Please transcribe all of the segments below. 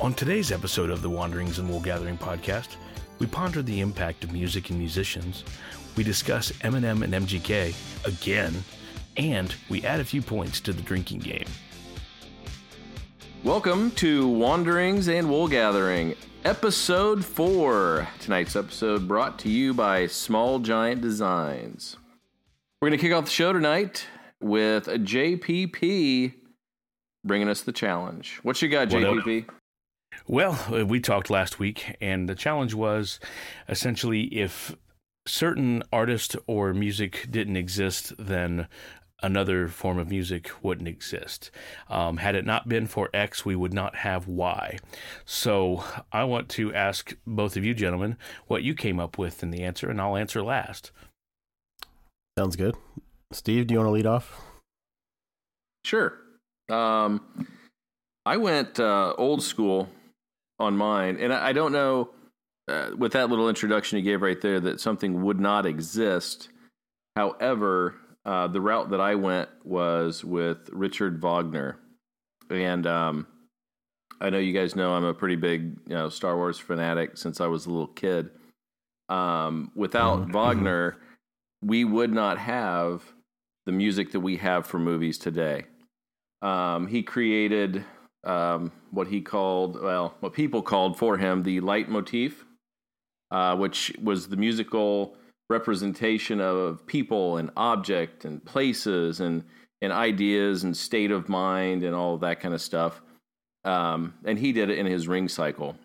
On today's episode of the Wanderings and Wool Gathering podcast, we ponder the impact of music and musicians. We discuss Eminem and MGK again, and we add a few points to the drinking game. Welcome to Wanderings and Wool Gathering, episode four. Tonight's episode brought to you by Small Giant Designs. We're going to kick off the show tonight with a JPP bringing us the challenge. What you got, What up? JPP? Well, uh, we talked last week, and the challenge was essentially if certain artist or music didn't exist, then another form of music wouldn't exist. Um, had it not been for X, we would not have Y. So I want to ask both of you gentlemen what you came up with in the answer, and I'll answer last. Sounds good. Steve, do you want to lead off? Sure. Um, I went uh, old school on mine, and I, I don't know uh, with that little introduction you gave right there that something would not exist. However, uh, the route that I went was with Richard Wagner, and um, I know you guys know I'm a pretty big you know Star Wars fanatic since I was a little kid. Um, without Mhm. Wagner, we would not have the music that we have for movies today. Um, he created um, what he called, well, what people called for him the leitmotif, uh, which was the musical representation of people and object and places and and ideas and state of mind and all that kind of stuff. Um, and he did it in his ring cycle,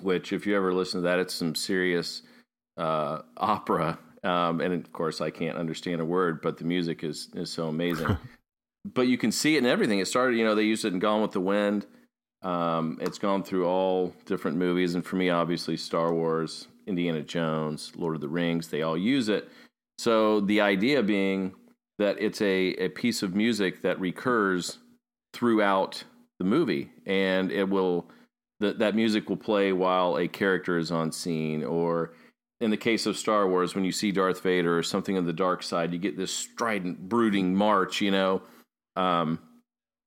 which, if you ever listen to that, it's some serious uh, opera. Um, and of course, I can't understand a word, but the music is is so amazing. but you can see it in everything. It started, you know, they used it in Gone with the Wind. Um, it's gone through all different movies, and for me, obviously, Star Wars, Indiana Jones, Lord of the Rings, they all use it. So the idea being that it's a, a piece of music that recurs throughout the movie, and it will that that music will play while a character is on scene, or in the case of Star Wars, when you see Darth Vader or something on the dark side, you get this strident, brooding march, you know. Um,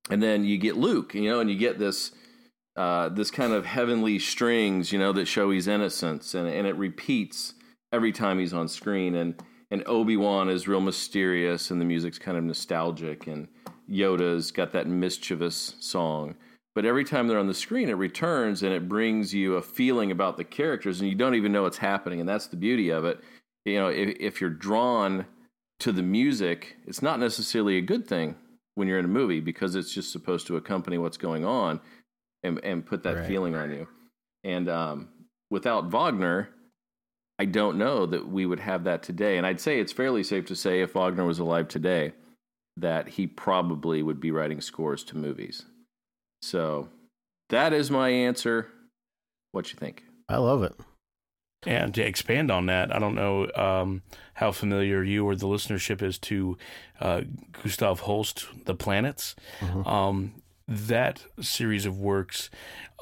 and then you get Luke, you know, and you get this uh, this kind of heavenly strings, you know, that show his innocence, and and it repeats every time he's on screen. And and Obi Wan is real mysterious, and the music's kind of nostalgic, and Yoda's got that mischievous song. But every time they're on the screen, it returns and it brings you a feeling about the characters, and you don't even know what's happening, and that's the beauty of it. You know, if, if you're drawn to the music, it's not necessarily a good thing when you're in a movie because it's just supposed to accompany what's going on and and put that Right. feeling on you. And um, without Wagner, I don't know that we would have that today. And I'd say it's fairly safe to say if Wagner was alive today, that he probably would be writing scores to movies. So that is my answer. What you think? I love it. And to expand on that, I don't know um, how familiar you or the listenership is to uh, Gustav Holst, The Planets. Mhm. Um, that series of works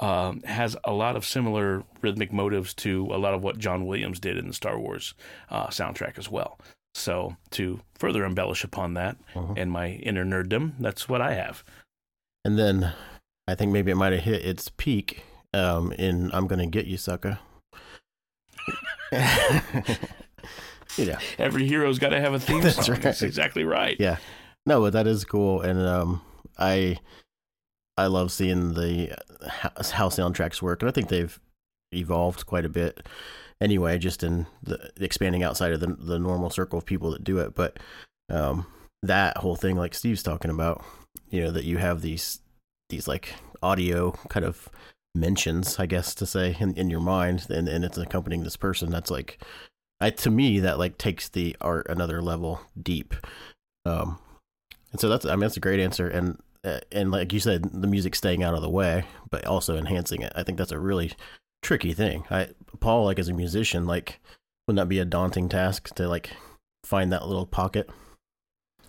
um, has a lot of similar rhythmic motives to a lot of what John Williams did in the Star Wars uh, soundtrack as well. So, to further embellish upon that Mhm. and my inner nerddom, that's what I have. And then I think maybe it might have hit its peak um, in "I'm Gonna Get You, Sucker." yeah, Every hero's got to have a theme That's song. right. That's exactly right. yeah. No, but that is cool, and um, I I love seeing the uh, how, how soundtracks work, and I think they've evolved quite a bit. Anyway, just in the expanding outside of the the normal circle of people that do it, but um, that whole thing, like Steve's talking about, you know, that you have these these like audio kind of mentions, I guess to say, in, in your mind, and, and it's accompanying this person. That's like, I to me that like takes the art another level deep. Um, and so that's I mean that's a great answer, and uh, and like you said, the music staying out of the way, but also enhancing it. I think that's a really tricky thing. I Paul, like as a musician, like wouldn't that be a daunting task to like find that little pocket?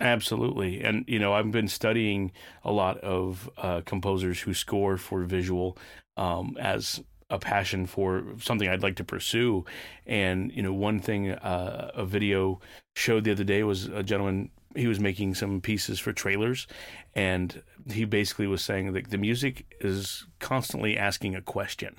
Absolutely. And, you know, I've been studying a lot of uh, composers who score for visual um, as a passion for something I'd like to pursue. And, you know, one thing uh, a video showed the other day was a gentleman he was making some pieces for trailers, and he basically was saying that the music is constantly asking a question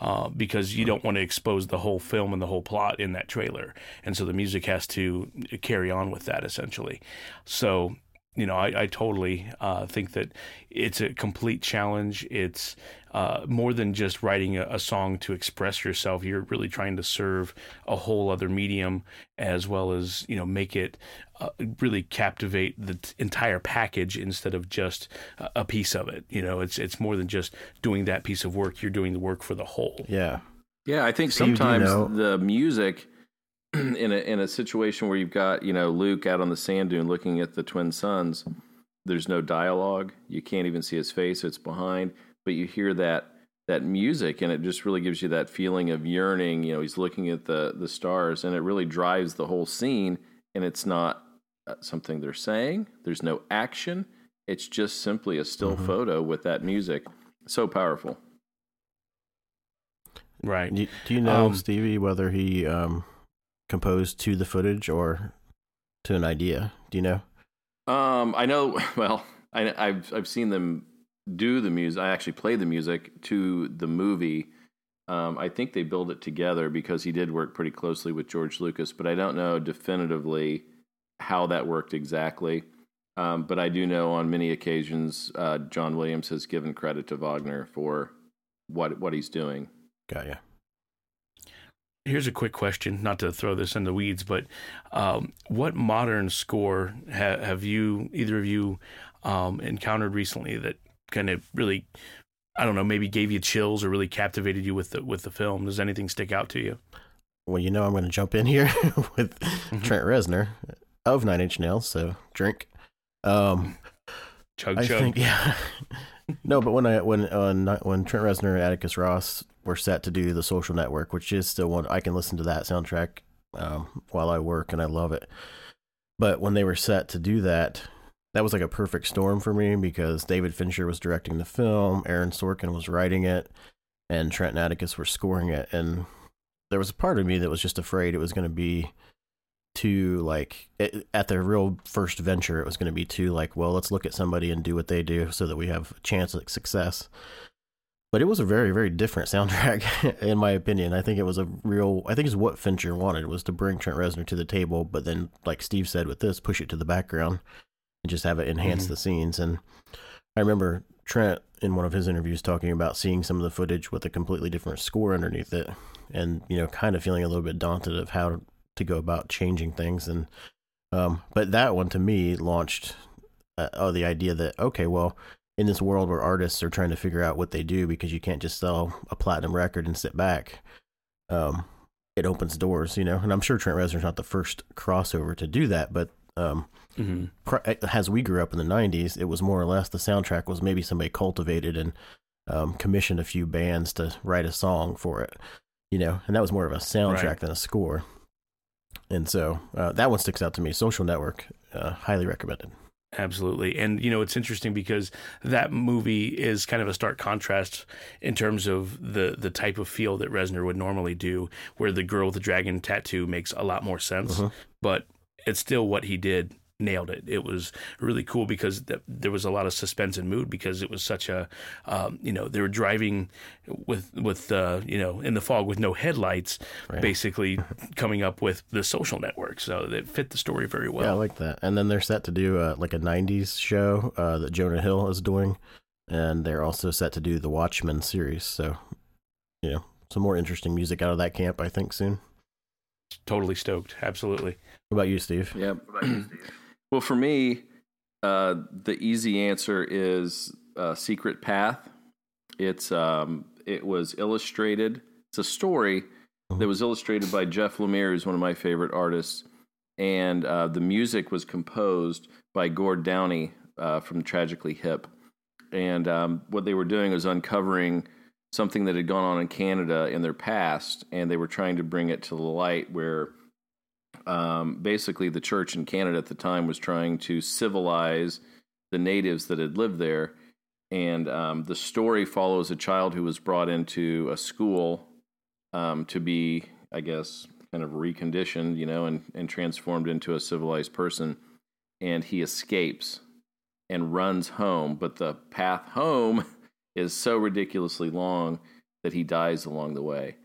uh, because you don't want to expose the whole film and the whole plot in that trailer, and so the music has to carry on with that essentially. So you know, I, I totally uh, think that it's a complete challenge. It's uh, more than just writing a, a, song to express yourself. You're really trying to serve a whole other medium as well as you know make it uh, really captivate the t- entire package instead of just a piece of it. You know, it's it's more than just doing that piece of work. You're doing the work for the whole. Yeah, yeah. I think sometimes you know? the music in a in a situation where you've got you know Luke out on the sand dune looking at the twin suns. There's no dialogue. You can't even see his face. It's behind, but you hear that that music, and it just really gives you that feeling of yearning. You know, he's looking at the the stars, and it really drives the whole scene. And it's not uh, something they're saying. There's no action. It's just simply a still mm-hmm. photo with that music. So powerful. Right. Do, you know, um, Stevie, whether he um, composed to the footage or to an idea? Do you know? Um, I know. Well, I, have I've seen them do the music. I actually played the music to the movie. Um, I think they build it together because he did work pretty closely with George Lucas, but I don't know definitively how that worked exactly. Um, but I do know on many occasions uh, John Williams has given credit to Wagner for what what he's doing. Got you. Here's a quick question, not to throw this in the weeds, but um, what modern score ha- have you, either of you, um, encountered recently that kind of really, I don't know, maybe gave you chills or really captivated you with the with the film? Does anything stick out to you? Well, you know, I'm going to jump in here with mm-hmm. Trent Reznor of Nine Inch Nails, so drink. Um, chug I chug. Think, yeah. no, but when I when uh, when Trent Reznor and Atticus Ross we're set to do the social network, which is still one I can listen to that soundtrack um, while I work and I love it. But when they were set to do that, that was like a perfect storm for me because David Fincher was directing the film, Aaron Sorkin was writing it, and Trent and Atticus were scoring it. And there was a part of me that was just afraid it was going to be too like it, at their real first venture it was going to be too like well let's look at somebody and do what they do so that we have a chance at success but it was a very very different soundtrack in my opinion. I think it was a real i think it's what fincher wanted was to bring trent reznor to the table but then like steve said with this push it to the background and just have it enhance mm-hmm. the scenes. And i remember trent in one of his interviews talking about seeing some of the footage with a completely different score underneath it and you know kind of feeling a little bit daunted of how to go about changing things. And um but that one to me launched uh, oh the idea that okay well in this world where artists are trying to figure out what they do because you can't just sell a platinum record and sit back. Um, it opens doors, you know. And I'm sure Trent Reznor's not the first crossover to do that, but um, mm-hmm. as we grew up in the '90s, it was more or less the soundtrack was maybe somebody cultivated and um, commissioned a few bands to write a song for it, you know. And that was more of a soundtrack right. than a score. And so uh, that one sticks out to me. Social Network, uh, highly recommended. Absolutely. And, you know, it's interesting because that movie is kind of a stark contrast in terms of the, the type of feel that Reznor would normally do, where the girl with the dragon tattoo makes a lot more sense. Uh-huh. But it's still what he did nailed it. It was really cool because th- there was a lot of suspense and mood because it was such a, um, you know, they were driving with with uh, you know in the fog with no headlights, right. basically coming up with the social network. So it fit the story very well. Yeah, I like that. And then they're set to do uh, like a '90s show uh, that Jonah Hill is doing, and they're also set to do the Watchmen series. So, you know, some more interesting music out of that camp, I think, soon. Totally stoked. Absolutely. What about you, Steve? Yep. Well, for me, uh, the easy answer is uh, Secret Path. It's um, it was illustrated. It's a story mm-hmm. that was illustrated by Jeff Lemire, who's one of my favorite artists, and uh, the music was composed by Gord Downie uh, from Tragically Hip. And um, what they were doing was uncovering something that had gone on in Canada in their past, and they were trying to bring it to the light where um, basically the church in Canada at the time was trying to civilize the natives that had lived there. And um, the story follows a child who was brought into a school um, to be, I guess, kind of reconditioned, you know, and, and transformed into a civilized person. and he escapes and runs home, but the path home is so ridiculously long that he dies along the way.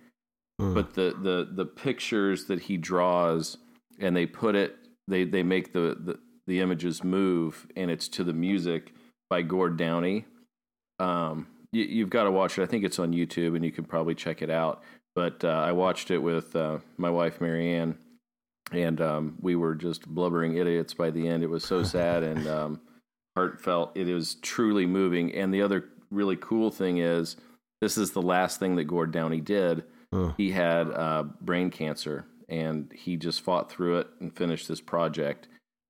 Mm. But the the the pictures that he draws and they put it they they make the the, the images move and it's to the music by Gord Downie. Um, you, you've got to watch it. I think it's on YouTube and you can probably check it out. But uh, I watched it with uh, my wife Marianne, and um, we were just blubbering idiots by the end. It was so sad and um, heartfelt. It was truly moving. And the other really cool thing is, this is the last thing that Gord Downie did. Hmm. He had uh, brain cancer, and he just fought through it and finished this project.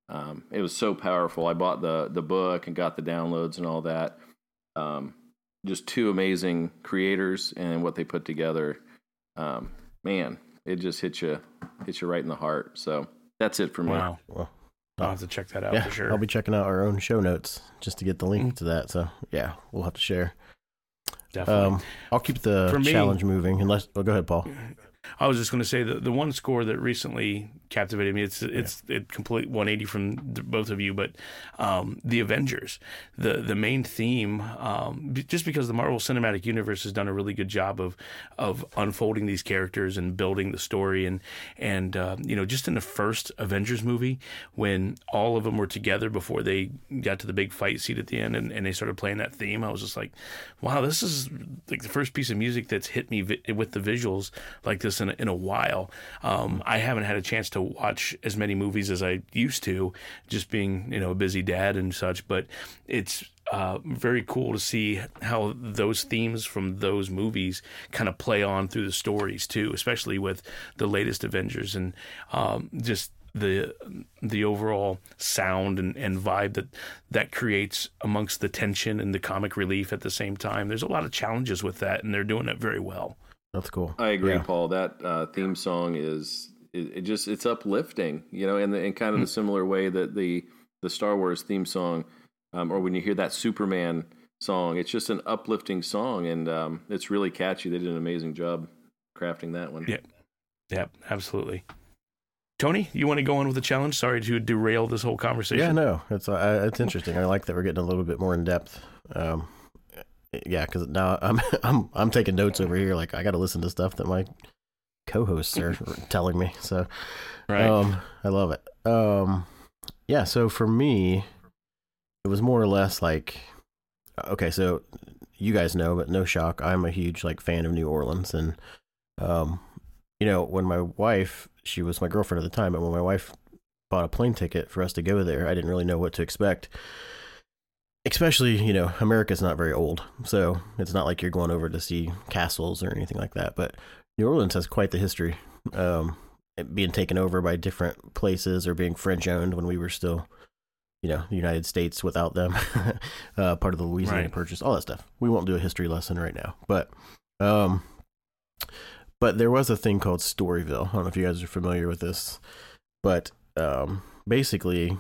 Um, it was so powerful. I bought the the book and got the downloads and all that. Um, just two amazing creators and what they put together. Um, man, it just hits you hits you right in the heart. So that's it for me. Wow. Well, I'll have to check that out yeah, for sure. I'll be checking out our own show notes just to get the link Mm. to that. So yeah, we'll have to share. Definitely. Um, I'll keep the me- challenge moving. Unless, oh, go ahead, Paul. I was just going to say the the one score that recently captivated me. It's it's it complete 180 from the, both of you, but um, the Avengers, the the main theme, um, b- just because the Marvel Cinematic Universe has done a really good job of of unfolding these characters and building the story, and and uh, you know just in the first Avengers movie when all of them were together before they got to the big fight scene at the end, and, and they started playing that theme, I was just like, wow, this is like the first piece of music that's hit me vi- with the visuals like this in a, in a while. Um, I haven't had a chance to watch as many movies as I used to, just being you know a busy dad and such. But it's uh, very cool to see how those themes from those movies kind of play on through the stories too, especially with the latest Avengers and um, just the the overall sound and, and vibe that that creates amongst the tension and the comic relief at the same time. There's a lot of challenges with that, and they're doing it very well. That's cool. I agree, Yeah. Paul. That uh, theme song is it, it just it's uplifting, you know, in the, in kind of the similar way that the the Star Wars theme song, um, or when you hear that Superman song, it's just an uplifting song, and um, it's really catchy. They did an amazing job crafting that one. Yeah. Yep, absolutely. Tony, you want to go on with the challenge? Sorry to derail this whole conversation. Yeah, no, it's uh, it's interesting. I like that we're getting a little bit more in depth. Um, yeah, because now I'm I'm I'm taking notes over here. Like I got to listen to stuff that my co-hosts are telling me. So Right. Um, I love it. Um, yeah. So for me, it was more or less like, okay, so you guys know, but no shock, I'm a huge like fan of New Orleans, and um, you know, when my wife, she was my girlfriend at the time, but when my wife bought a plane ticket for us to go there, I didn't really know what to expect. Especially, you know, America's not very old, so it's not like you're going over to see castles or anything like that. But New Orleans has quite the history. Um, being taken over by different places or being French owned when we were still, you know, the United States without them, uh, part of the Louisiana Right. Purchase, all that stuff. We won't do a history lesson right now, but, um, but there was a thing called Storyville. I don't know if you guys are familiar with this, but um, basically,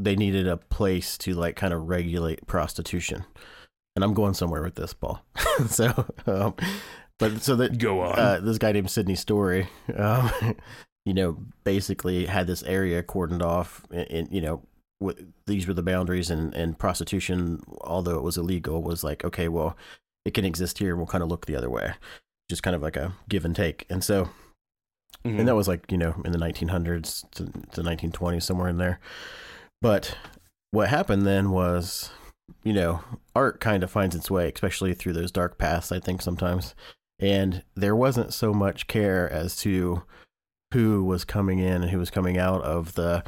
they needed a place to like kind of regulate prostitution, and I'm going somewhere with this, Paul. so, um, but so that Go on. uh, this guy named Sidney Story, um, you know, basically had this area cordoned off, and, and you know, w- these were the boundaries, and and prostitution, although it was illegal, was like okay, well, it can exist here. We'll kind of look the other way, just kind of like a give and take, and so Mhm. and that was like you know in the 1900s to, to 1920s somewhere in there but what happened then was you know art kind of finds its way especially through those dark paths i think sometimes and there wasn't so much care as to who was coming in and who was coming out of the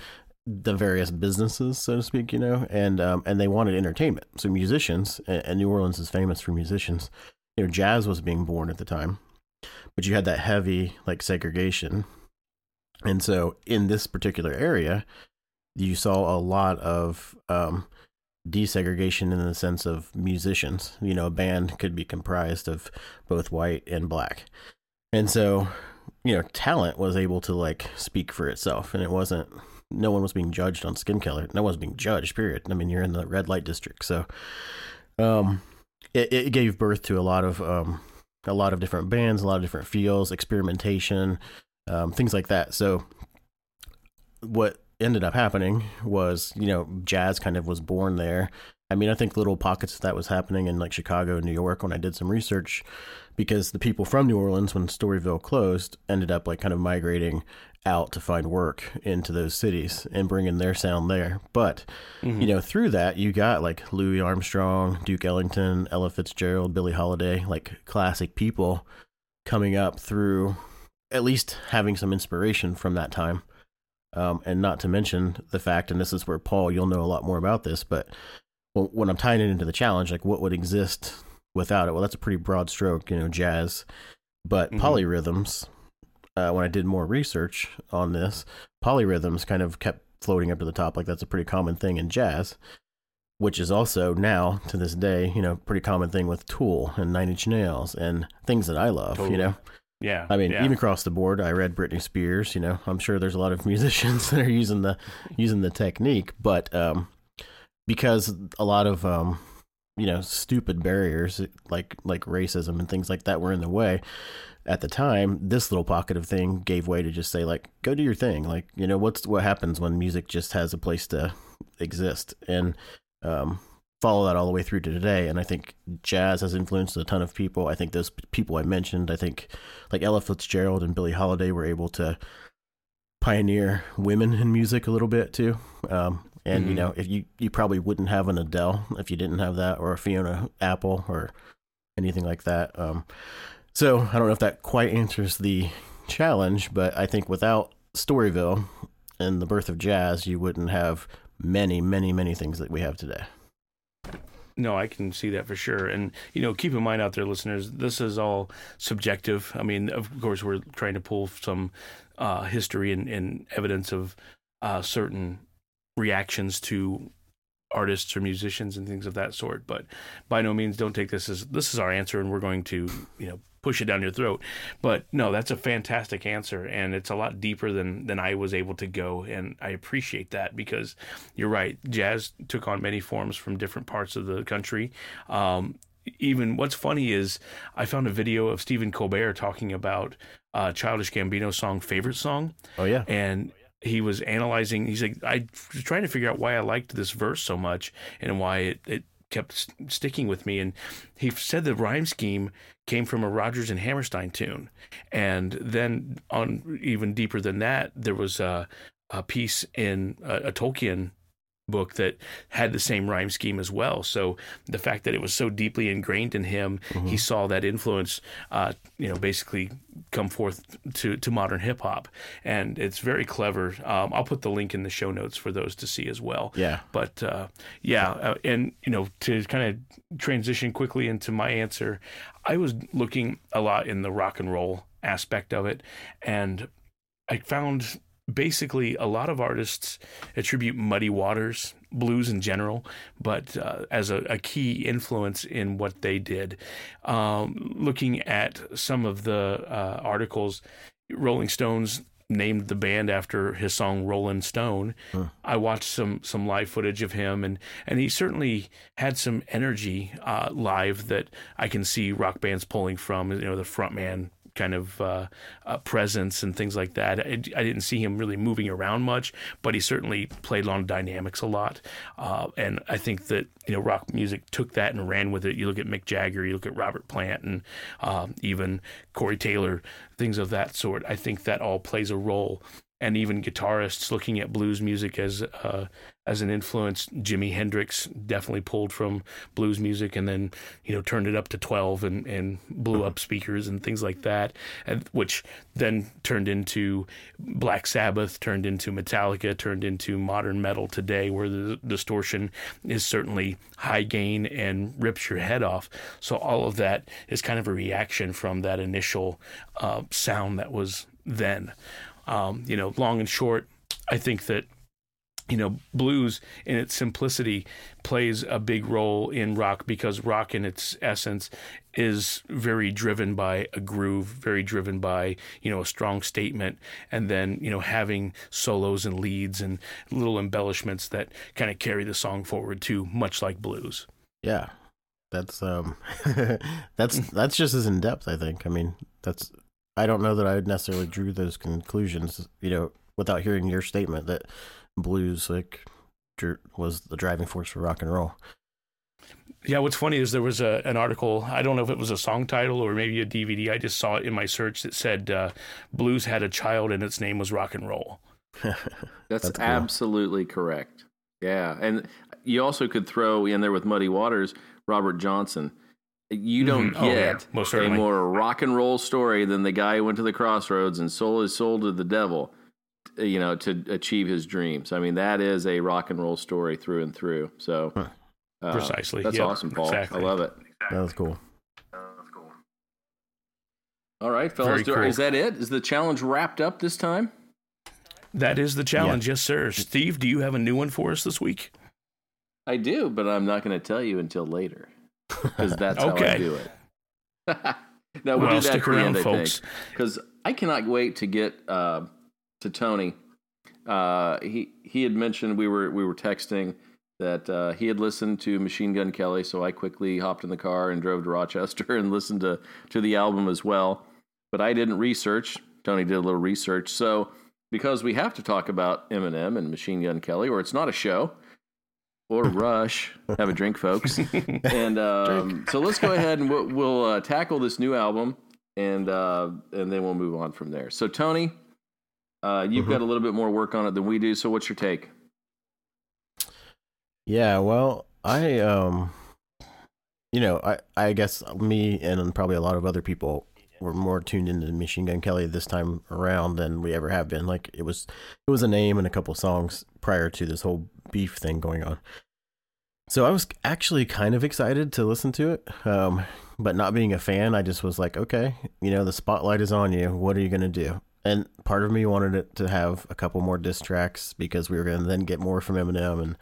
the various businesses so to speak you know? And um and they wanted entertainment. So musicians and, new orleans is famous for musicians. You know jazz was being born at the time but you had that heavy like segregation. And so in this particular area you saw a lot of um desegregation in the sense of musicians. You know a band could be comprised of both white and black. And so you know talent was able to like speak for itself and it wasn't no one was being judged on skin color. No one was being judged period. I mean you're in the red light district so um it, it gave birth to a lot of um a lot of different bands, a lot of different feels, experimentation, um, things like that. So, what ended up happening was, you know, jazz kind of was born there. I mean, I think little pockets of that was happening in like Chicago and New York when I did some research because the people from New Orleans, when Storyville closed, ended up like kind of migrating out to find work into those cities and bringing their sound there. But, mm-hmm. you know, through that, you got like Louis Armstrong, Duke Ellington, Ella Fitzgerald, Billie Holiday, like classic people coming up through at least having some inspiration from that time. Um, and not to mention the fact, and this is where Paul, you'll know a lot more about this, but when I'm tying it into the challenge, like what would exist without it? Well, that's a pretty broad stroke, you know, jazz. But mm-hmm. polyrhythms, uh, when I did more research on this, polyrhythms kind of kept floating up to the top. Like that's a pretty common thing in jazz, which is also now to this day, you know, pretty common thing with Tool and Nine Inch Nails and things that I love, totally. you know. Yeah. I mean, yeah. even across the board, I read Britney Spears, you know. I'm sure there's a lot of musicians that are using the using the technique, but um because a lot of um you know, stupid barriers like like racism and things like that were in the way at the time, this little pocket of thing gave way to just say like, go do your thing. Like, you know, what's what happens when music just has a place to exist and um, follow that all the way through to today. And I think jazz has influenced a ton of people. I think those people I mentioned, I think like Ella Fitzgerald and Billie Holiday were able to pioneer women in music a little bit too. Um, and mm-hmm. you know, if you you probably wouldn't have an Adele if you didn't have that, or a Fiona Apple, or anything like that. Um, so I don't know if that quite answers the challenge, but I think without Storyville and the birth of jazz, you wouldn't have many, many, many things that we have today. No, I can see that for sure. And, you know, keep in mind out there, listeners, this is all subjective. I mean, of course, we're trying to pull some uh, history and, and, evidence of uh, certain reactions to artists or musicians and things of that sort. But by no means don't take this as this is our answer and we're going to, you know, push it down your throat. But no, that's a fantastic answer, and it's a lot deeper than than I was able to go, and I appreciate that because you're right. Jazz took on many forms from different parts of the country. Um, even what's funny is I found a video of Stephen Colbert talking about uh, Childish Gambino song "Favorite Song." Oh yeah, and he was analyzing. He's like, I was trying to figure out why I liked this verse so much and why it, it kept sticking with me. And he said the rhyme scheme came from a Rodgers and Hammerstein tune, and then on even deeper than that, there was a, a piece in a, a Tolkien book that had the same rhyme scheme as well. So the fact that it was so deeply ingrained in him, mm-hmm. he saw that influence, uh, you know, basically come forth to, to modern hip hop. And it's very clever. Um, I'll put the link in the show notes for those to see as well. Yeah. But uh, yeah, uh, and, you know, to kind of transition quickly into my answer, I was looking a lot in the rock and roll aspect of it. And I found basically a lot of artists attribute Muddy Waters blues in general, but uh, as a, a, key influence in what they did. Um, looking at some of the uh, articles, Rolling Stones named the band after his song Rolling Stone. Huh. I watched some some live footage of him and and he certainly had some energy uh, live that I can see rock bands pulling from. You know, the front man kind of uh, uh, presence and things like that. I, I, didn't see him really moving around much, but he certainly played on dynamics a lot. Uh, and I think that you know rock music took that and ran with it. You look at Mick Jagger, you look at Robert Plant, and um, even Corey Taylor, things of that sort. I think that all plays a role and even guitarists looking at blues music as uh, as an influence. Jimi Hendrix definitely pulled from blues music and then you know turned it up to twelve and, and blew up speakers and things like that, and which then turned into Black Sabbath, turned into Metallica, turned into modern metal today, where the distortion is certainly high gain and rips your head off. So all of that is kind of a reaction from that initial uh, sound that was then. Um, you know, long and short, I think that you know, blues in its simplicity plays a big role in rock because rock in its essence is very driven by a groove, very driven by, you know, a strong statement and then, you know, having solos and leads and little embellishments that kind of carry the song forward too, much like blues. Yeah. That's um that's that's just as in depth, I think. I mean, that's I don't know that I necessarily drew those conclusions, you know, without hearing your statement that blues like was the driving force for rock and roll. Yeah, what's funny is there was a, an article. I don't know if it was a song title or maybe a DVD. I just saw it in my search that said uh, blues had a child and its name was rock and roll. That's, That's cool. absolutely correct. Yeah, and you also could throw in there with Muddy Waters, Robert Johnson. You don't mm-hmm. get oh, yeah. a more rock and roll story than the guy who went to the crossroads and sold his soul to the devil, you know, to achieve his dreams. I mean, that is a rock and roll story through and through. So, huh. uh, precisely, that's yep. awesome, Paul. Exactly. I love it. That was cool. All right, fellas, cool. is that it? Is the challenge wrapped up this time? That is the challenge, yeah. yes, sir. Steve, do you have a new one for us this week? I do, but I'm not going to tell you until later because that's okay. how I do it. no, we'll, well do that stick around, end, folks, because I, I, cannot wait to get uh, to Tony. Uh, he he had mentioned we were we were texting that uh, he had listened to Machine Gun Kelly, so I quickly hopped in the car and drove to Rochester and listened to to the album as well. But I didn't research. Tony did a little research, so because we have to talk about Eminem and Machine Gun Kelly, or it's not a show or Rush. Have a drink, folks. and um, so let's go ahead and we'll, we'll uh, tackle this new album, and uh, and then we'll move on from there. So Tony, uh, you've mm-hmm. got a little bit more work on it than we do. So what's your take? Yeah, well, I um, you know, I I guess me and probably a lot of other people were more tuned into Machine Gun Kelly this time around than we ever have been. Like it was it was a name and a couple songs prior to this whole beef thing going on. So I was actually kind of excited to listen to it. Um, but not being a fan, I just was like, okay, you know, the spotlight is on you. What are you going to do? And part of me wanted it to have a couple more diss tracks because we were going to then get more from Eminem and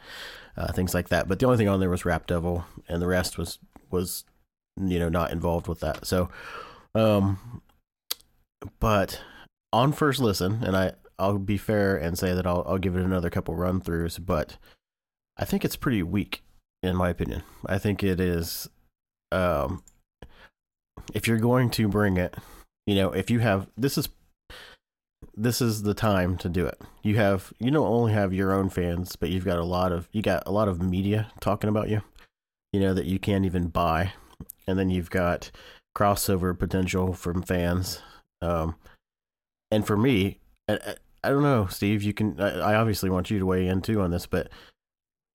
uh, things like that. But the only thing on there was Rap Devil, and the rest was was you know not involved with that. So, um, but on first listen, and I I'll be fair and say that I'll I'll give it another couple run throughs, but I think it's pretty weak in my opinion. I think it is um if you're going to bring it, you know, if you have this is this is the time to do it. You have you don't only have your own fans, but you've got a lot of you got a lot of media talking about you. You know that you can't even buy. And then you've got crossover potential from fans. Um and for me, I don't know, Steve. You can. I, obviously want you to weigh in too on this, but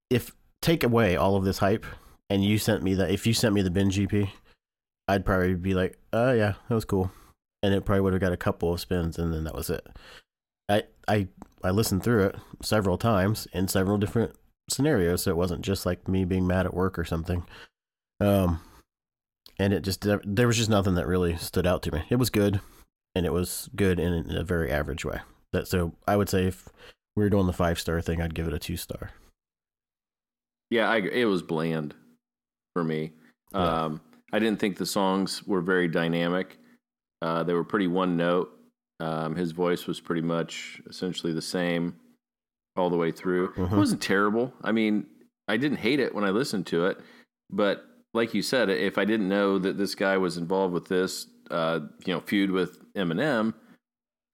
if take away all of this hype and you sent me that, if you sent me the Binge EP, I'd probably be like, oh yeah, that was cool, and it probably would have got a couple of spins, and then that was it. I I I listened through it several times in several different scenarios, so it wasn't just like me being mad at work or something. Um, and it just there was just nothing that really stood out to me. It was good, and it was good in a very average way. That so I would say if we were doing the five star thing, I'd give it a two star. Yeah, I, it was bland for me. Yeah. Um, I didn't think the songs were very dynamic. Uh, they were pretty one note. Um, his voice was pretty much essentially the same all the way through. Mm-hmm. It wasn't terrible. I mean, I didn't hate it when I listened to it, but like you said, if I didn't know that this guy was involved with this, uh, you know, feud with Eminem,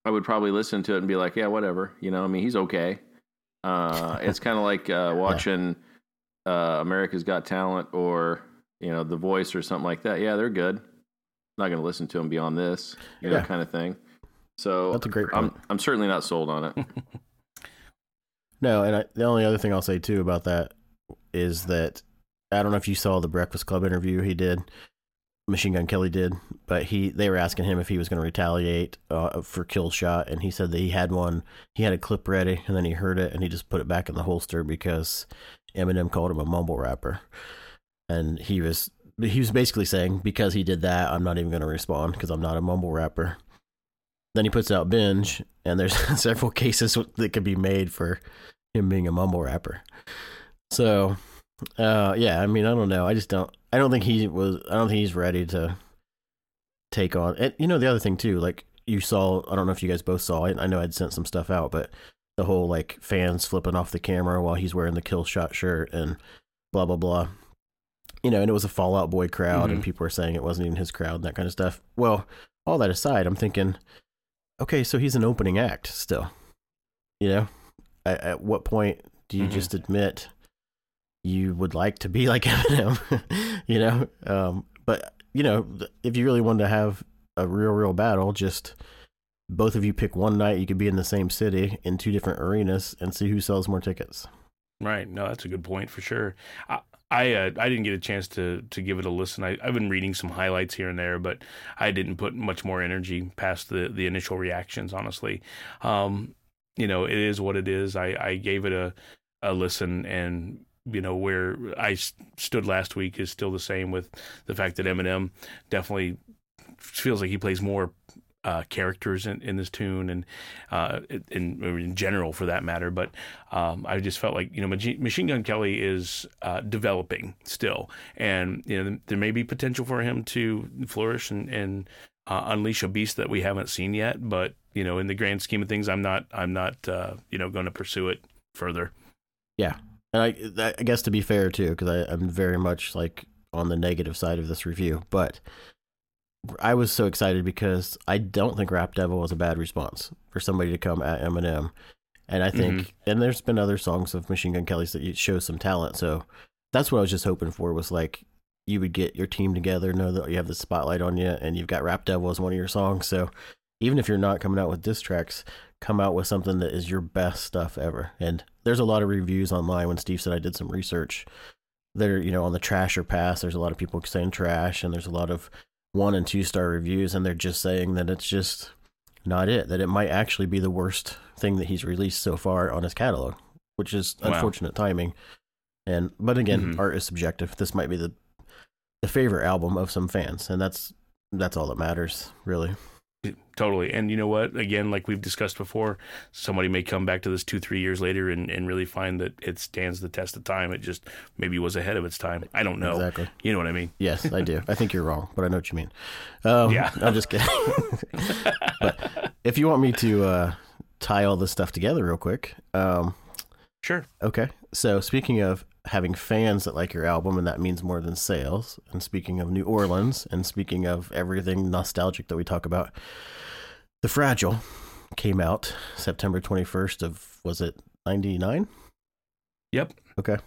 I would probably listen to it and be like, yeah, whatever. You know, I mean, he's okay. Uh, it's kind of like uh, watching uh, America's Got Talent or you know The Voice or something like that. Yeah, they're good. Not going to listen to him beyond this, you yeah. know, kind of thing. So that's a great. Point. I'm I'm certainly not sold on it. no, and I, the only other thing I'll say too about that is that I don't know if you saw the Breakfast Club interview he did Machine Gun Kelly did, but he they were asking him if he was going to retaliate uh, for kill shot, and he said that he had one. He had a clip ready, and then he heard it, and he just put it back in the holster because Eminem called him a mumble rapper, and he was he was basically saying because he did that, I'm not even going to respond because I'm not a mumble rapper. Then he puts out binge, and there's several cases that could be made for him being a mumble rapper. So, uh, yeah, I mean, I don't know. I just don't. I don't think he was. I don't think he's ready to take on. And you know, the other thing too, like you saw. I don't know if you guys both saw. I, I know I'd sent some stuff out, but the whole like fans flipping off the camera while he's wearing the kill shot shirt and blah blah blah. You know, and it was a Fall Out Boy crowd, mm-hmm. and people were saying it wasn't even his crowd and that kind of stuff. Well, all that aside, I'm thinking, okay, so he's an opening act still. You know, At, at what point do you Mhm. just admit you would like to be like Eminem? you know, um, but you know, if you really wanted to have a real, real battle, just both of you pick one night. You could be in the same city in two different arenas and see who sells more tickets. Right. No, that's a good point for sure. I I, uh, I didn't get a chance to to give it a listen. I, I've been reading some highlights here and there, but I didn't put much more energy past the the initial reactions. Honestly, um, you know, it is what it is. I, I gave it a a listen, and you know where I stood last week is still the same with the fact that Eminem definitely feels like he plays more uh, characters in, in this tune and uh, in, in general for that matter. But um, I just felt like you know Machine Gun Kelly is uh, developing still, and you know there may be potential for him to flourish and, and uh, unleash a beast that we haven't seen yet. But you know, in the grand scheme of things, I'm not I'm not uh, you know going to pursue it further. Yeah. And I, I guess to be fair too, because I'm very much like on the negative side of this review, but I was so excited because I don't think Rap Devil was a bad response for somebody to come at Eminem, and I mm-hmm. think, and there's been other songs of Machine Gun Kelly's that show some talent, so that's what I was just hoping for was like you would get your team together, know that you have the spotlight on you, and you've got Rap Devil as one of your songs, so even if you're not coming out with diss tracks, come out with something that is your best stuff ever. And there's a lot of reviews online. When Steve said I did some research, that are you know on the trash or pass. There's a lot of people saying trash, and there's a lot of one and two star reviews, and they're just saying that it's just not it. That it might actually be the worst thing that he's released so far on his catalog, which is Wow. unfortunate timing. And but again, Mhm. art is subjective. This might be the the favorite album of some fans, and that's that's all that matters, really. Totally. And you know what? Again, like we've discussed before, somebody may come back to this two, three years later and, and really find that it stands the test of time. It just maybe was ahead of its time. I don't know. Exactly. You know what I mean? Yes, I do. I think you're wrong, but I know what you mean. Um, Yeah. I'm just kidding. but if you want me to uh, tie all this stuff together real quick, um, Sure. okay. So speaking of having fans that like your album, and that means more than sales. And speaking of New Orleans, and speaking of everything nostalgic that we talk about, The Fragile came out September 21st of was it 99? Yep. Okay.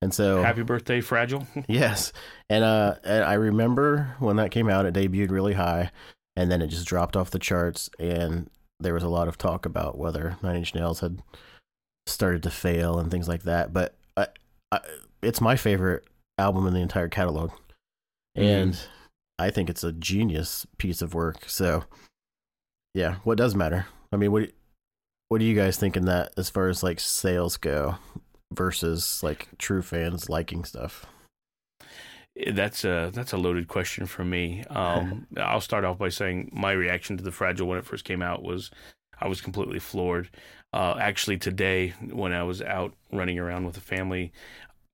And so Happy birthday, Fragile. Yes, and uh, and I remember when that came out, it debuted really high, and then it just dropped off the charts, and there was a lot of talk about whether Nine Inch Nails had started to fail and things like that. But I, it's my favorite album in the entire catalog, and I think it's a genius piece of work. So, yeah, what does matter? I mean, what what do you guys think in that as far as like sales go versus like true fans liking stuff? That's a that's a loaded question for me. Um, I'll start off by saying my reaction to the Fragile when it first came out was I was completely floored. Uh, actually, today when I was out running around with the family,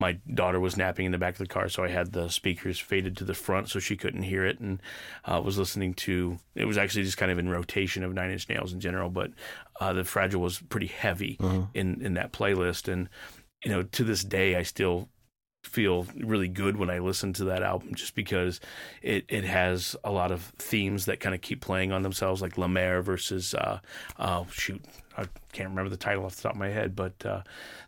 my daughter was napping in the back of the car, so I had the speakers faded to the front so she couldn't hear it, and uh, was listening to. It was actually just kind of in rotation of Nine Inch Nails in general, but uh, the Fragile was pretty heavy Mhm. in in that playlist, and you know to this day I still feel really good when I listen to that album just because it, it has a lot of themes that kind of keep playing on themselves, like La Mer versus, uh, uh, shoot, I can't remember the title off the top of my head, but uh,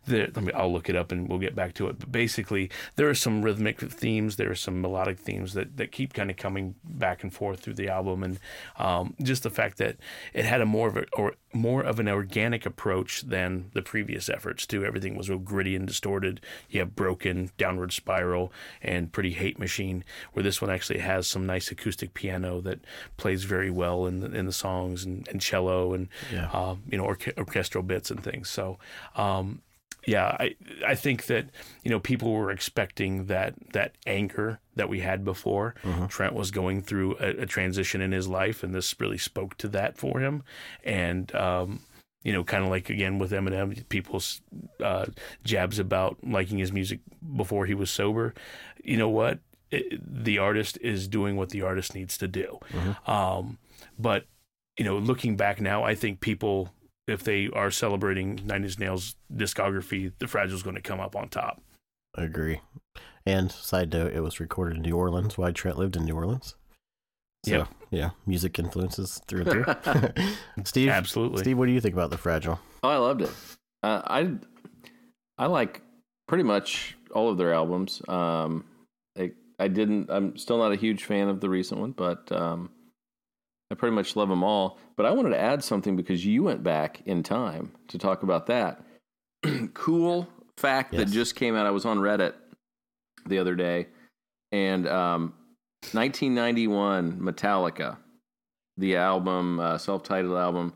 there, let me, I'll look it up and we'll get back to it. But basically, there are some rhythmic themes, there are some melodic themes that, that keep kind of coming back and forth through the album. And um, just the fact that it had a more of a, or more of an organic approach than the previous efforts too. Everything was real gritty and distorted. You have broken, downward spiral, and pretty hate machine. Where this one actually has some nice acoustic piano that plays very well in the, in the songs and, and cello and Yeah. uh, you know orche- orchestral bits and things. So. Um, yeah, I I think that you know people were expecting that that anger that we had before. Trent was going through a, a transition in his life, and this really spoke to that for him. And um, you know, kind of like again with Eminem, people's uh, jabs about liking his music before he was sober. You know what? It, the artist is doing what the artist needs to do. Um, but you know, looking back now, I think people, if they are celebrating Nine Inch Nails discography, The Fragile's going to come up on top. I agree. And side note, it was recorded in New Orleans. Why Trent lived in New Orleans. So, Yeah. yeah, music influences through and through. Steve, Absolutely. Steve, what do you think about the fragile? Oh, I loved it. Uh, I I like pretty much all of their albums. Um, I I didn't. I'm still not a huge fan of the recent one, but um, I pretty much love them all. But I wanted to add something because you went back in time to talk about that. cool fact Yes. that just came out. I was on Reddit the other day, and um, 1991 Metallica, the album, uh, self-titled album,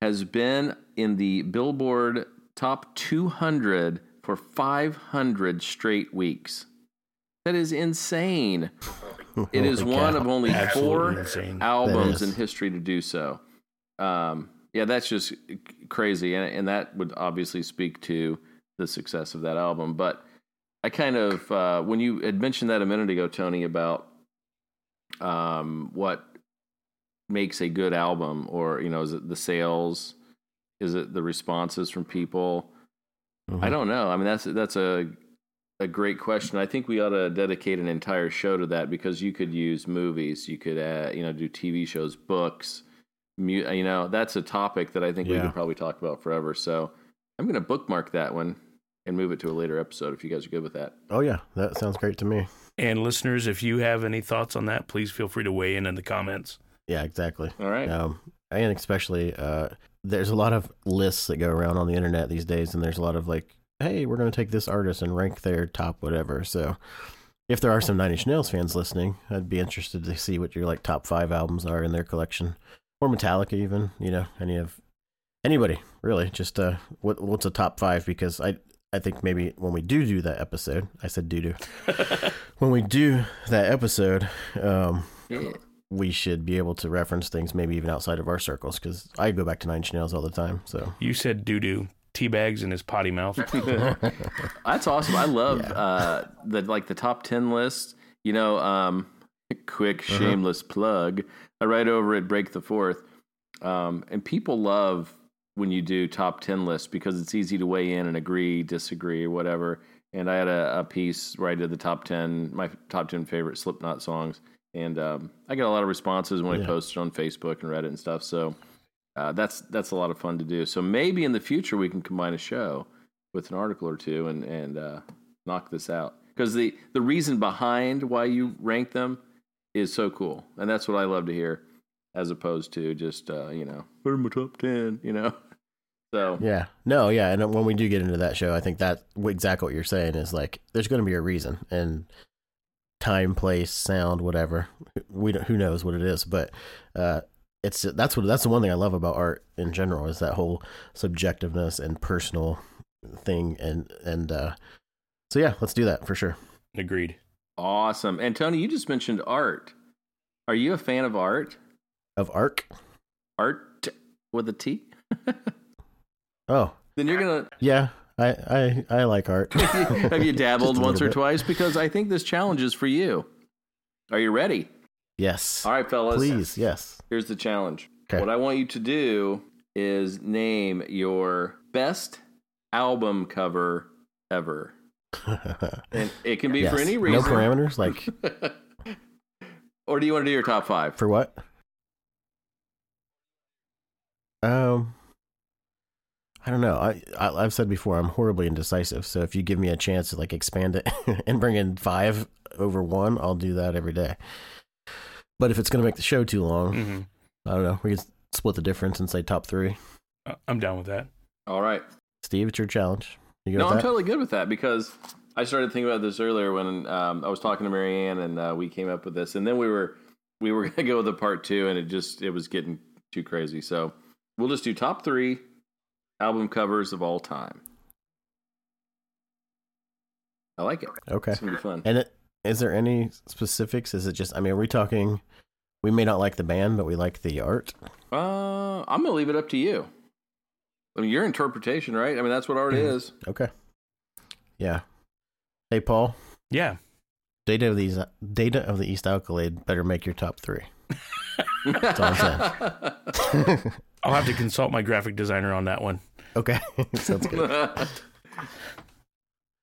has been in the Billboard Top 200 for 500 straight weeks. That is insane. It is Holy one cow. of only Absolutely four insane. albums in history to do so. Um, yeah, that's just crazy, and, and that would obviously speak to the success of that album. But I kind of uh, when you had mentioned that a minute ago, Tony, about um, what makes a good album, or you know, is it the sales? Is it the responses from people? Mhm. I don't know. I mean, that's that's a a great question. I think we ought to dedicate an entire show to that because you could use movies, you could uh, you know do TV shows, books, mu- you know that's a topic that I think we could probably talk about forever. So I'm going to bookmark that one and move it to a later episode if you guys are good with that. Oh yeah, that sounds great to me. And listeners, if you have any thoughts on that, please feel free to weigh in in the comments. Yeah, exactly. All right. Um, and especially, uh, there's a lot of lists that go around on the internet these days, and there's a lot of like, hey, we're going to take this artist and rank their top whatever. So, if there are some Nine Inch Nails fans listening, I'd be interested to see what your like top five albums are in their collection, or Metallica, even. You know, any of anybody really. Just uh, what what's a top five? Because I I think maybe when we do do that episode, I said doo doo. when we do that episode, um, Yeah. we should be able to reference things maybe even outside of our circles because I go back to Nine Inch Nails all the time. So You said doo doo, tea bags in his potty mouth. That's awesome. I love Yeah. uh, the like the top ten list. You know, um, quick Uh-huh. shameless plug. I write over at Break the Fourth, um, and people love when you do top ten lists because it's easy to weigh in and agree, disagree, or whatever. And I had a, a piece where I did the top ten, my top ten favorite Slipknot songs, and um, I got a lot of responses when I posted on Facebook and Reddit and stuff. So uh, that's that's a lot of fun to do. So maybe in the future we can combine a show with an article or two and and uh, knock this out because the the reason behind why you rank them is so cool, and that's what I love to hear, as opposed to just uh, you know put in my top ten, you know. So yeah, no, yeah, and when we do get into that show, I think that exactly what you're saying is like there's going to be a reason and time, place, sound, whatever. We don't, who knows what it is, but uh, it's that's what that's the one thing I love about art in general is that whole subjectiveness and personal thing and and uh, so yeah, let's do that for sure. Agreed. awesome, and Tony, you just mentioned art. Are you a fan of art? Of arc. Art with a T? Oh then you're gonna yeah, I I I like art. have you dabbled once or bit. twice? Because I think this challenge is for you. Are you ready? Yes. All right, fellas. Please, yes. Here's the challenge. Okay. What I want you to do is name your best album cover ever. And it can be for any reason. No parameters, like or do you want to do your top five? for what? Um, I don't know. I, I I've said before I'm horribly indecisive. So if you give me a chance to like expand it and bring in five over one, I'll do that every day. But if it's gonna make the show too long, hmm I don't know. We can split the difference and say top three. I'm down with that. All right. Steve, it's your challenge. You No, I'm that? totally good with that because I started thinking about this earlier when um, I was talking to Marianne and uh, we came up with this, and then we were we were gonna go with the part two, and it just it was getting too crazy. So we'll just do top three album covers of all time. I like it. okay. It's gonna be fun. And it, is there any specifics? Is it just? I mean, are we talking? We may not like the band, but we like the art. Uh, I'm gonna leave it up to you. I mean, your interpretation, right? I mean, that's what art Mhm. is. Okay. Yeah. Hey, Paul. Yeah. Data of these data of the East Accolade better make your top three. That's all I'm saying. I'll have to consult my graphic designer on that one. okay, sounds good.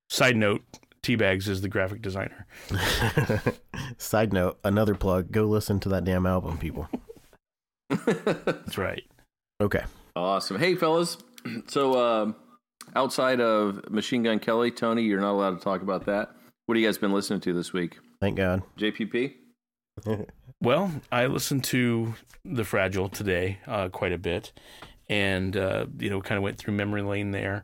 Side note, Teabags is the graphic designer. Side note, another plug: go listen to that damn album, people. That's right. Okay. Awesome. Hey, fellas. So, um, outside of Machine Gun Kelly, Tony, you're not allowed to talk about that. What have you guys been listening to this week? Thank God. JPP? Well, I listened to The Fragile today uh, quite a bit and, uh, you know, kind of went through memory lane there.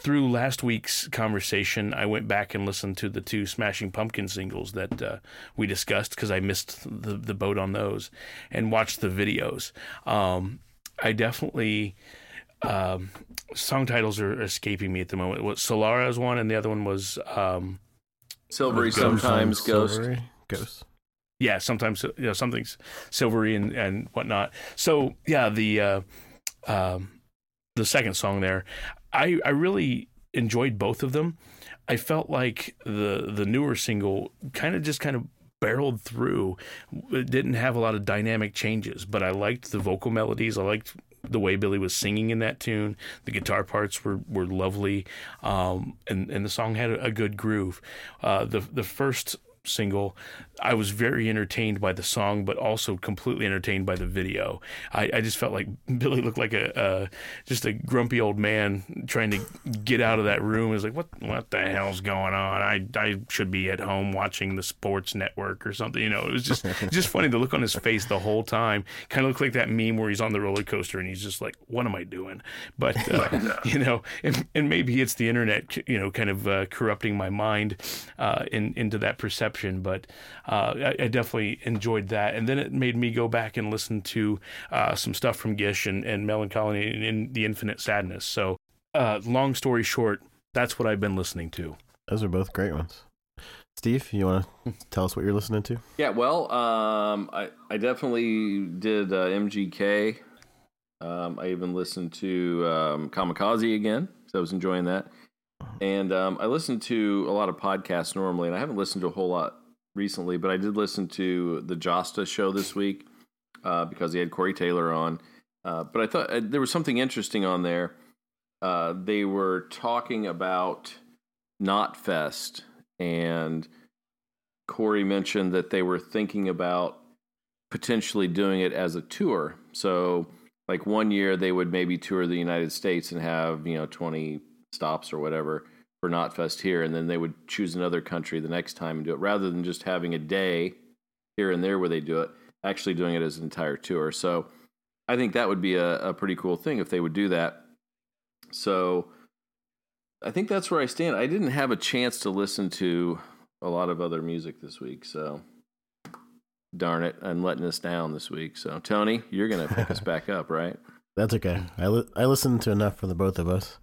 Through last week's conversation, I went back and listened to the two Smashing Pumpkin singles that uh, we discussed because I missed the, the boat on those and watched the videos. Um, I definitely. Um, song titles are escaping me at the moment. What Solara is one, and the other one was um, Silvery sometimes ghost. Silvery ghost. yeah, sometimes you know something's silvery and, and whatnot. So yeah, the uh, um, the second song there, I I really enjoyed both of them. I felt like the the newer single kind of just kind of barreled through. It didn't have a lot of dynamic changes, but I liked the vocal melodies. I liked the way Billy was singing in that tune. The guitar parts were were lovely, um, and and the song had a, good groove. Uh, the the first single, I was very entertained by the song, but also completely entertained by the video. I, I just felt like Billy looked like a, a just a grumpy old man trying to get out of that room. Was like, what what the hell's going on? I I should be at home watching the sports network or something. You know, it was just just funny the look on his face the whole time. Kind of looked like that meme where he's on the roller coaster and he's just like, what am I doing? But uh, you know, and, and maybe it's the internet, you know, kind of uh, corrupting my mind uh, in, into that perception. But uh, I, I, definitely enjoyed that, and then it made me go back and listen to uh, some stuff from Gish and, and Melancholy and, and the Infinite Sadness. So, uh, long story short, that's what I've been listening to. Those are both great ones. Steve, you want to tell us what you're listening to? Yeah, well, um, I I definitely did uh, MGK. Um, I even listened to um, Kamikaze again, so I was enjoying that. And um, I listen to a lot of podcasts normally, and I haven't listened to a whole lot recently, but I did listen to the Jasta show this week uh, because he had Corey Taylor on. Uh, but I thought uh, there was something interesting on there. Uh, they were talking about Knotfest, and Corey mentioned that they were thinking about potentially doing it as a tour. So, like one year, they would maybe tour the United States and have you know twenty stops or whatever for Knotfest here, and then they would choose another country the next time and do it rather than just having a day here and there where they do it, actually doing it as an entire tour. So I think that would be a, a pretty cool thing if they would do that. So I think that's where I stand. I didn't have a chance to listen to a lot of other music this week, so darn it, I'm letting us down this week. So Tony, you're gonna pick us back up, right? That's okay. I li- I listened to enough for the both of us.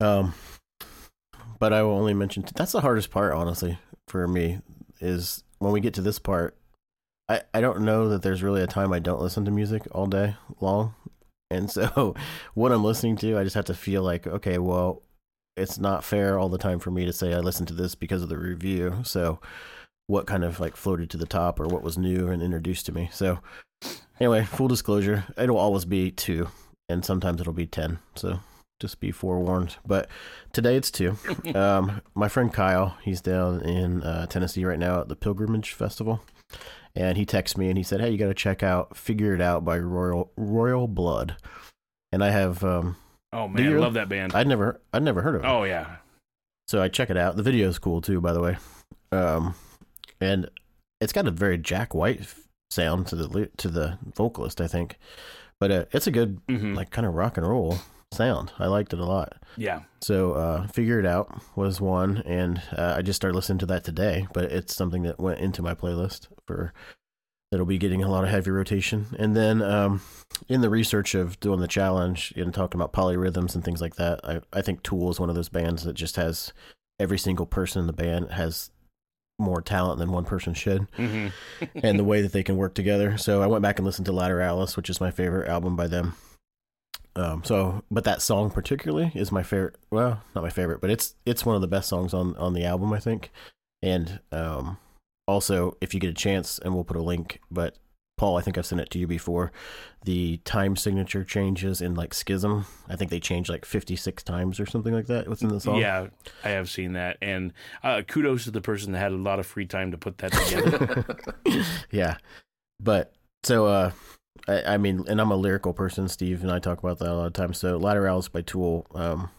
Um, but I will only mention that's the hardest part, honestly, for me is when we get to this part. I I don't know that there's really a time I don't listen to music all day long, and so what I'm listening to, I just have to feel like okay, well, it's not fair all the time for me to say I listened to this because of the review. So what kind of like floated to the top or what was new and introduced to me. So anyway, full disclosure, it'll always be two, and sometimes it'll be ten. So just be forewarned. But today it's two. Um, my friend Kyle, he's down in uh, Tennessee right now at the Pilgrimage Festival, and he texted me and he said, "Hey, you got to check out Figure It Out by Royal Royal Blood." And I have. Um, oh man, I love that band. I'd never, I'd never heard of it. Oh yeah. So I check it out. The video is cool too, by the way. Um, and it's got a very Jack White sound to the to the vocalist, I think. But uh, it's a good mm-hmm. like kind of rock and roll sound. I liked it a lot. Yeah. So, uh, Figure It Out was one, and uh, I just started listening to that today, but it's something that went into my playlist for that'll be getting a lot of heavy rotation. And then um, in the research of doing the challenge and talking about polyrhythms and things like that, I, I think Tool is one of those bands that just has every single person in the band has more talent than one person should mm-hmm. and the way that they can work together. So I went back and listened to Lateralus, which is my favorite album by them. Um, so, but that song particularly is my favorite. Well, not my favorite, but it's it's one of the best songs on on the album, I think. And um, also, if you get a chance, and we'll put a link. But Paul, I think I've sent it to you before. The time signature changes in like Schism. I think they changed like fifty six times or something like that within the song. Yeah, I have seen that, and uh, kudos to the person that had a lot of free time to put that together. yeah, but so uh I, I, mean, and I'm a lyrical person. Steve and I talk about that a lot of times. So, Lateralus by Tool. Um,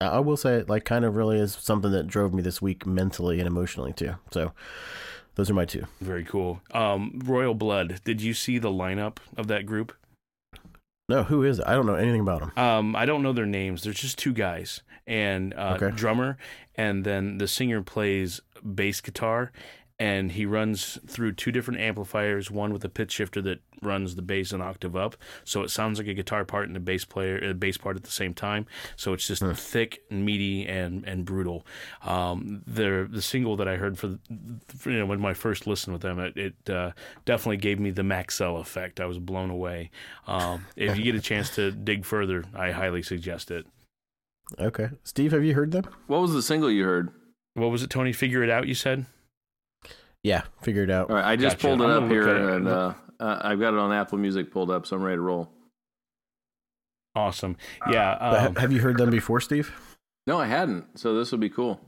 I will say it like kind of really is something that drove me this week mentally and emotionally too. So those are my two. Very cool. Um, Royal Blood. Did you see the lineup of that group? No, who is it? I don't know anything about them. Um, I don't know their names. There's just two guys and uh, Okay. drummer, and then the singer plays bass guitar, and he runs through two different amplifiers. One with a pitch shifter that runs the bass an octave up, so it sounds like a guitar part and a bass player, a bass part at the same time. So it's just thick, and meaty, and and brutal. Um, the the single that I heard for, for you know when my first listen with them, it, it uh, definitely gave me the Maxell effect. I was blown away. Um, if you get a chance to dig further, I highly suggest it. Okay, Steve, have you heard them? What was the single you heard? What was it, Tony? Figure it out. You said. Yeah, figure it out. All right, I just Gotcha. pulled it I'm up here, it. and uh, uh, I've got it on Apple Music pulled up, so I'm ready to roll. Awesome. Yeah. But ha- Um, have you heard them before, Steve? No, I hadn't, so this will be cool.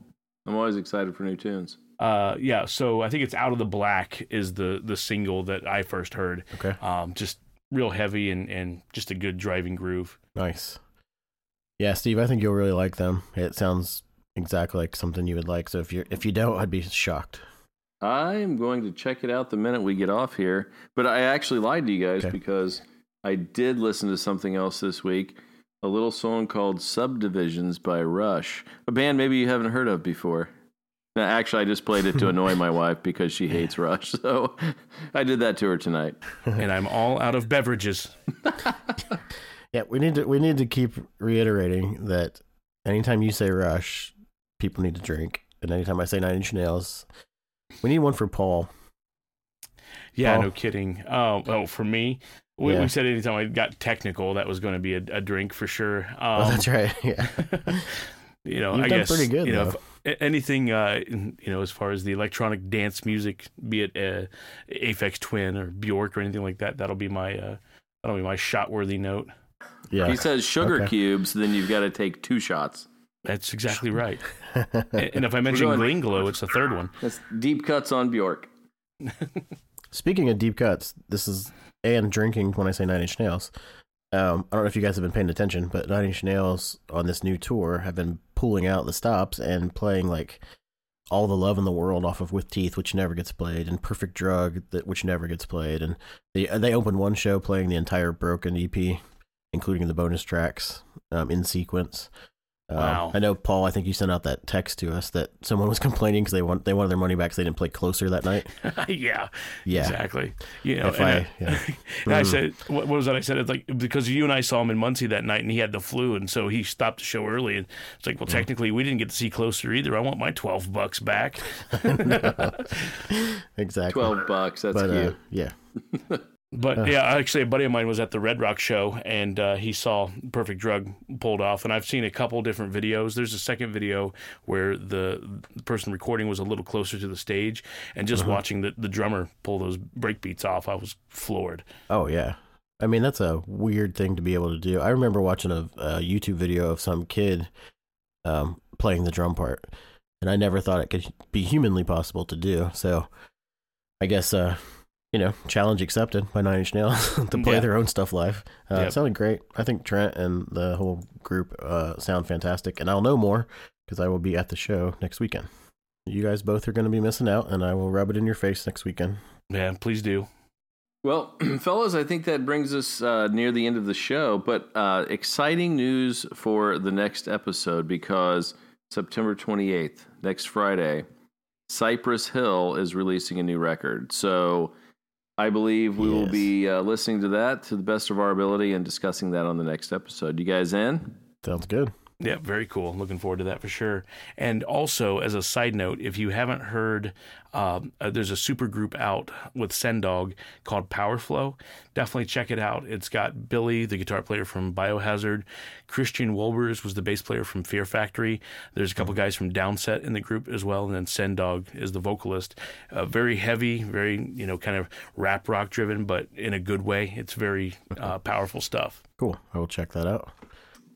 I'm always excited for new tunes. uh, yeah. So I think it's "Out of the Black" is the the single that I first heard. Okay, Um, just real heavy and and just a good driving groove. nice. Yeah, Steve, I think you'll really like them. It sounds exactly like something you would like. So if you if you don't, I'd be shocked. I'm going to check it out the minute we get off here. But I actually lied to you guys Okay. because I did listen to something else this week. A little song called Subdivisions by Rush, a band maybe you haven't heard of before. No, actually, I just played it to annoy my wife because she hates Rush. So I did that to her tonight. and I'm all out of beverages. Yeah, we need to we need to keep reiterating that anytime you say Rush, people need to drink, and anytime I say Nine Inch Nails, we need one for Paul. Yeah, Paul? no kidding. Oh, oh, for me, we, Yeah. we said anytime I got technical, that was going to be a, a drink for sure. Um, oh, that's right. Yeah, you know, You've I done guess pretty good, You know, though. if anything, uh, you know, as far as the electronic dance music, be it uh, Aphex Twin or Bjork or anything like that, that'll be my uh, that'll be my shot worthy note. If yeah. he says sugar Okay. cubes, then you've got to take two shots. That's exactly right. and if I mention Gling-Gló, it's the third one. That's deep cuts on Bjork. Speaking of deep cuts, this is and drinking when I say Nine Inch Nails. Um, I don't know if you guys have been paying attention, but Nine Inch Nails on this new tour have been pulling out the stops and playing like all the love in the world off of With Teeth, which never gets played, and Perfect Drug, that which never gets played, and they they opened one show playing the entire Broken EP, including the bonus tracks um, in sequence. Um, Wow. I know, Paul. I think you sent out that text to us that someone was complaining because they want they wanted their money back, so they didn't play closer that night. yeah, Yeah, exactly. You know, If and I- I, yeah. and I Mhm. said, what, what was that? I said it's like because you and I saw him in Muncie that night, and he had the flu, and so he stopped the show early. And it's like, well, technically, we didn't get to see closer either. I want my twelve bucks back. exactly. Twelve bucks. That's but uh, yeah, But yeah, actually, a buddy of mine was at the Red Rock show, and uh, he saw Perfect Drug pulled off. And I've seen a couple different videos. There's a second video where the person recording was a little closer to the stage, and just Uh-huh. watching the, the drummer pull those break beats off, I was floored. oh yeah. I mean, that's a weird thing to be able to do. I remember watching a, a YouTube video of some kid um, playing the drum part, and I never thought it could be humanly possible to do. So, I guess uh, you know, challenge accepted by Nine Inch Nails to play Yeah. their own stuff live. Uh, Yep. It sounded great. I think Trent and the whole group uh, sound fantastic, and I'll know more because I will be at the show next weekend. You guys both are going to be missing out, and I will rub it in your face next weekend. Yeah, please do. Well, fellas, I think that brings us uh, near the end of the show, but uh, exciting news for the next episode because September 28th, next Friday, Cypress Hill is releasing a new record. So I believe we will be uh, listening to that to the best of our ability and discussing that on the next episode. You guys in? Sounds good. Yeah, very cool. Looking forward to that for sure. And also, as a side note, if you haven't heard, um, uh, there's a super group out with Sen Dog called Powerflo. Definitely check it out. It's got Billy, the guitar player from Biohazard. Christian Wolbers was the bass player from Fear Factory. There's a couple guys from Downset in the group as well, and then Sen Dog is the vocalist. Uh, very heavy, very you know kind of rap rock driven, but in a good way. It's very uh, powerful stuff. Cool. I will check that out.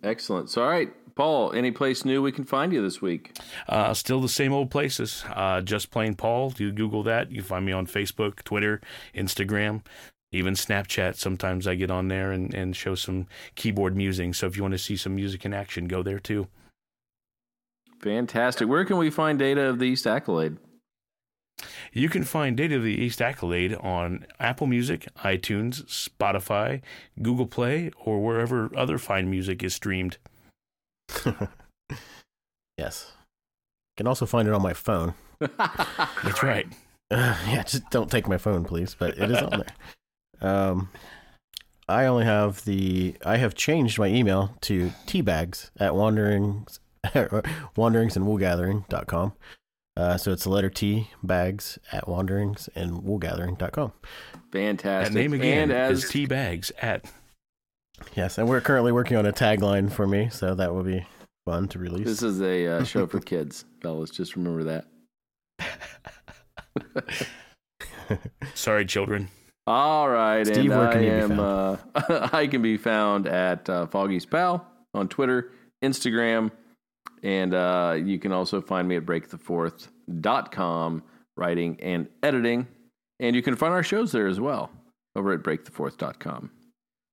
Excellent. So, all right, Paul, any place new we can find you this week? Uh, still the same old places. Uh, just plain Paul. You Google that. You find me on Facebook, Twitter, Instagram, even Snapchat. Sometimes I get on there and, and show some keyboard musing. So if you want to see some music in action, go there too. Fantastic. Where can we find data of the East Accolade? You can find Data of the East Accolade on Apple Music, iTunes, Spotify, Google Play, or wherever other fine music is streamed. yes. You can also find it on my phone. That's right. Uh, yeah, just don't take my phone, please. But it is on there. Um, I only have the. I have changed my email to teabags at wanderings, wanderings and woolgathering.com. Uh, so it's the letter T bags at wanderings and woolgathering.com. Fantastic. That name again and as is T Bags at. Yes, and we're currently working on a tagline for me, so that will be fun to release. this is a uh, show for kids, fellas. Just remember that. Sorry, children. All right, Steve, and where I can you be am. Uh, I can be found at uh, Foggy's Pal on Twitter, Instagram, and uh, you can also find me at breakthefourth.com, writing and editing. And you can find our shows there as well over at breakthefourth.com.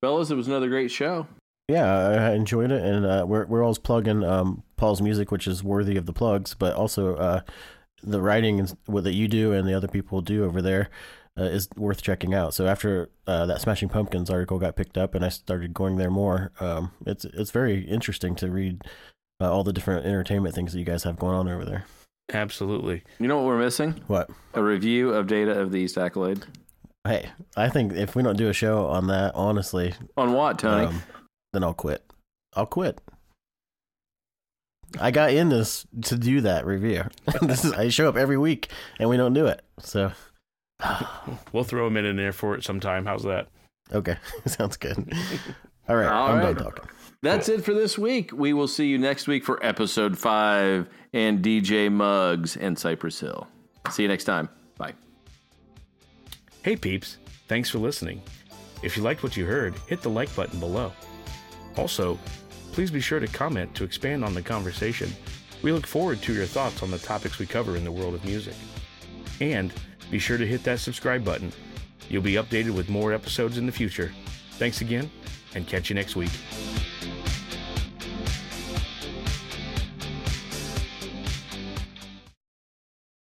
Fellas, it was another great show. Yeah, I enjoyed it, and uh, we're we're always plugging um, Paul's music, which is worthy of the plugs, but also uh, the writing and what that you do and the other people do over there uh, is worth checking out. So after uh, that Smashing Pumpkins article got picked up, and I started going there more, um, it's it's very interesting to read uh, all the different entertainment things that you guys have going on over there. Absolutely. You know what we're missing? What? A review of Data of the East Accolade. Hey, I think if we don't do a show on that, honestly, On what, Tony? um, then I'll quit. I'll quit. I got in this to do that review. this is I show up every week and we don't do it. So We'll throw a minute in there for it sometime. How's that? okay, sounds good. All right, All I'm right. done talking. That's it for this week. We will see you next week for episode five and DJ Muggs and Cypress Hill. See you next time. Bye. Hey peeps, thanks for listening. If you liked what you heard, hit the like button below. Also, please be sure to comment to expand on the conversation. We look forward to your thoughts on the topics we cover in the world of music. And be sure to hit that subscribe button. You'll be updated with more episodes in the future. Thanks again, and catch you next week.